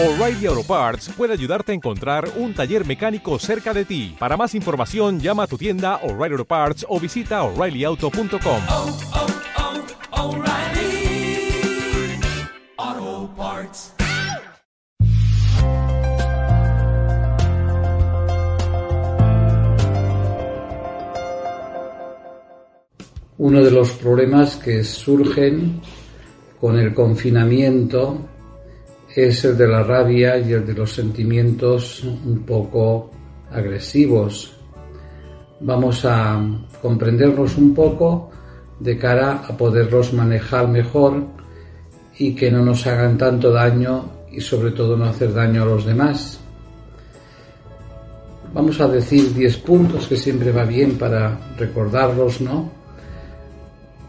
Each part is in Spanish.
O'Reilly Auto Parts puede ayudarte a encontrar un taller mecánico cerca de ti. Para más información, llama a tu tienda O'Reilly Auto Parts o visita oreillyauto.com. oh, oh, Parts. Uno de los problemas que surgen con el confinamiento es el de la rabia y el de los sentimientos un poco agresivos. Vamos a comprenderlos un poco de cara a poderlos manejar mejor y que no nos hagan tanto daño y sobre todo no hacer daño a los demás. Vamos a decir 10 puntos que siempre va bien para recordarlos, ¿no?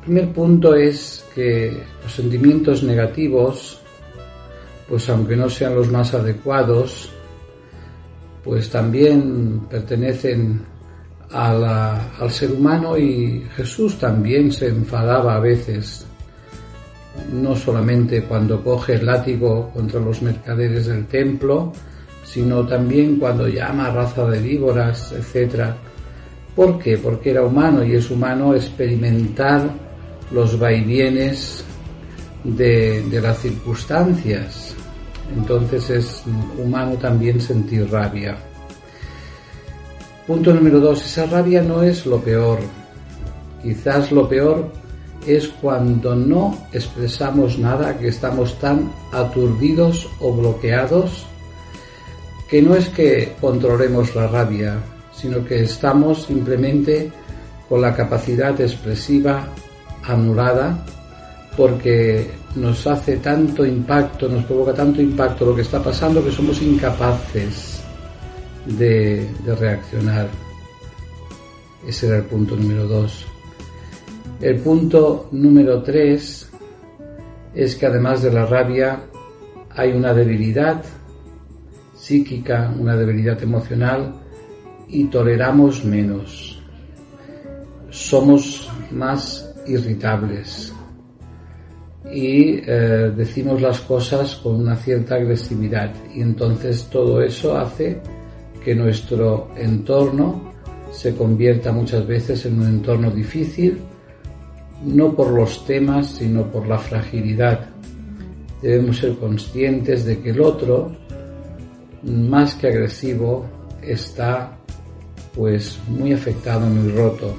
El primer punto es que los sentimientos negativos, pues aunque no sean los más adecuados, pues también pertenecen al ser humano y Jesús también se enfadaba a veces, no solamente cuando coge el látigo contra los mercaderes del templo, sino también cuando llama a raza de víboras, etc. ¿Por qué? Porque era humano y es humano experimentar los vaivienes de las circunstancias. Entonces es humano también sentir rabia. Punto número dos, esa rabia no es lo peor. Quizás lo peor es cuando no expresamos nada, que estamos tan aturdidos o bloqueados, que no es que controlemos la rabia, sino que estamos simplemente con la capacidad expresiva anulada porque nos hace tanto impacto, nos provoca tanto impacto lo que está pasando que somos incapaces de, reaccionar. Ese era el punto número dos. El punto número tres es que además de la rabia hay una debilidad psíquica, una debilidad emocional y toleramos menos. Somos más irritables y eh, decimos las cosas con una cierta agresividad y entonces todo eso hace que nuestro entorno se convierta muchas veces en un entorno difícil, no por los temas, sino por la fragilidad. Debemos ser conscientes de que el otro, más que agresivo, está pues muy afectado, muy roto.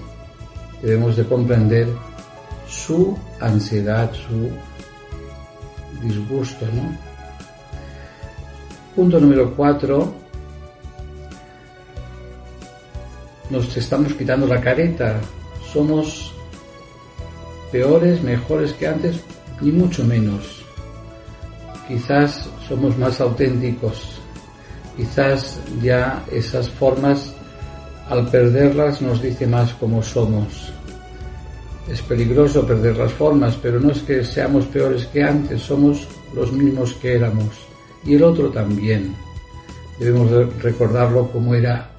Debemos de comprender su ansiedad, su disgusto, ¿no? Punto número cuatro. Nos estamos quitando la careta. Somos peores, mejores que antes, ni mucho menos. Quizás somos más auténticos. Quizás ya esas formas, al perderlas, nos dice más cómo somos. Es peligroso perder las formas, pero no es que seamos peores que antes, somos los mismos que éramos. Y el otro también. Debemos de recordarlo como era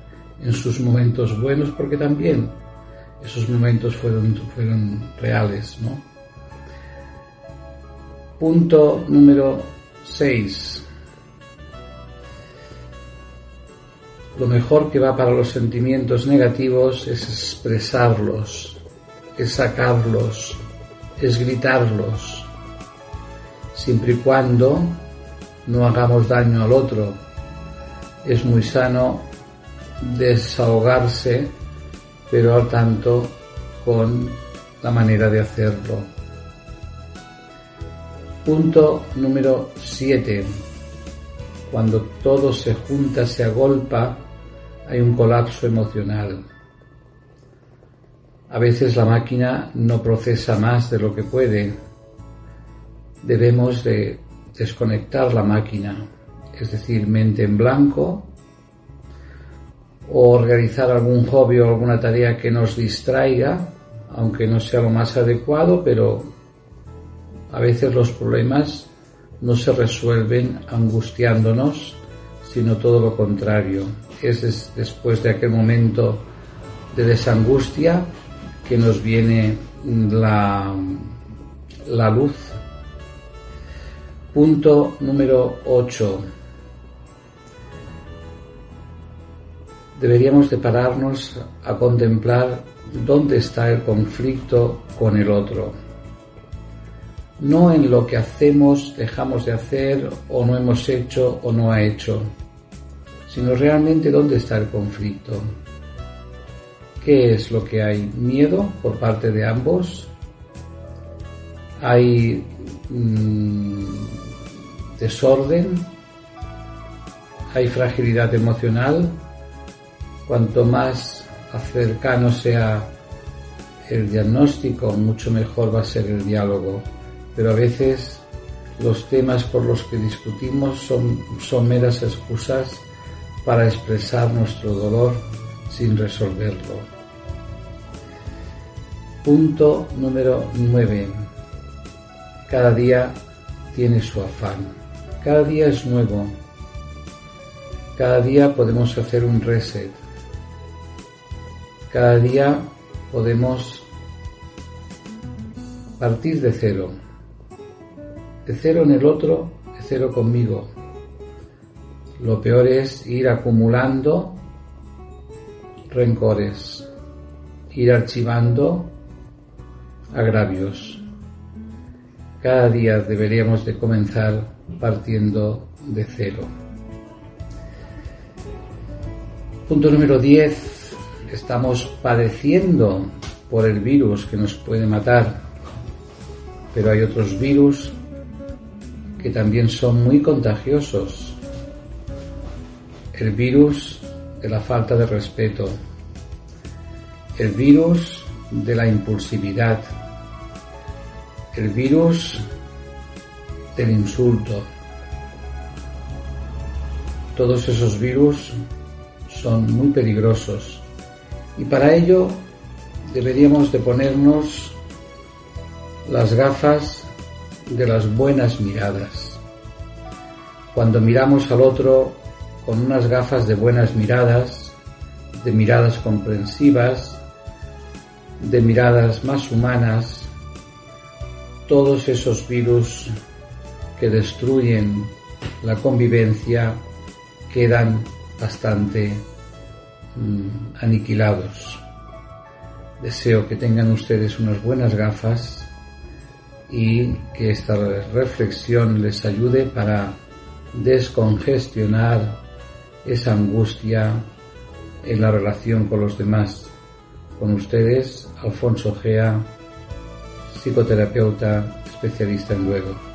en sus momentos buenos, porque también esos momentos fueron, fueron reales, ¿no? Punto número 6. Lo mejor que va para los sentimientos negativos es expresarlos, es sacarlos, es gritarlos, siempre y cuando no hagamos daño al otro. Es muy sano desahogarse, pero al tanto con la manera de hacerlo. Punto número 7. Cuando todo se junta, se agolpa, hay un colapso emocional. A veces la máquina no procesa más de lo que puede. Debemos de desconectar la máquina, es decir, mente en blanco, o realizar algún hobby o alguna tarea que nos distraiga, aunque no sea lo más adecuado, pero a veces los problemas no se resuelven angustiándonos, sino todo lo contrario. Es des- después de aquel momento de desangustia que nos viene la, la luz. Punto número 8. Deberíamos de pararnos a contemplar dónde está el conflicto con el otro. No en lo que hacemos, dejamos de hacer o no hemos hecho o no ha hecho, sino realmente dónde está el conflicto. ¿Qué es lo que hay? ¿Miedo por parte de ambos? ¿Hay mm, desorden? ¿Hay fragilidad emocional? Cuanto más cercano sea el diagnóstico, mucho mejor va a ser el diálogo. Pero a veces los temas por los que discutimos son, son meras excusas para expresar nuestro dolor sin resolverlo. Punto número 9. Cada día tiene su afán. Cada día es nuevo. Cada día podemos hacer un reset. Cada día podemos partir de cero. De cero en el otro, de cero conmigo. Lo peor es ir acumulando rencores, ir archivando agravios. Cada día deberíamos de comenzar partiendo de cero. Punto número 10 estamos padeciendo por el virus que nos puede matar, pero hay otros virus que también son muy contagiosos. El virus de la falta de respeto, el virus de la impulsividad, el virus del insulto. Todos esos virus son muy peligrosos y para ello deberíamos de ponernos las gafas de las buenas miradas. Cuando miramos al otro con unas gafas de buenas miradas, de miradas comprensivas, de miradas más humanas, todos esos virus que destruyen la convivencia quedan bastante Mm, aniquilados. Deseo que tengan ustedes unas buenas gafas y que esta reflexión les ayude para descongestionar esa angustia en la relación con los demás. Con ustedes, Alfonso Gea, psicoterapeuta especialista en luego.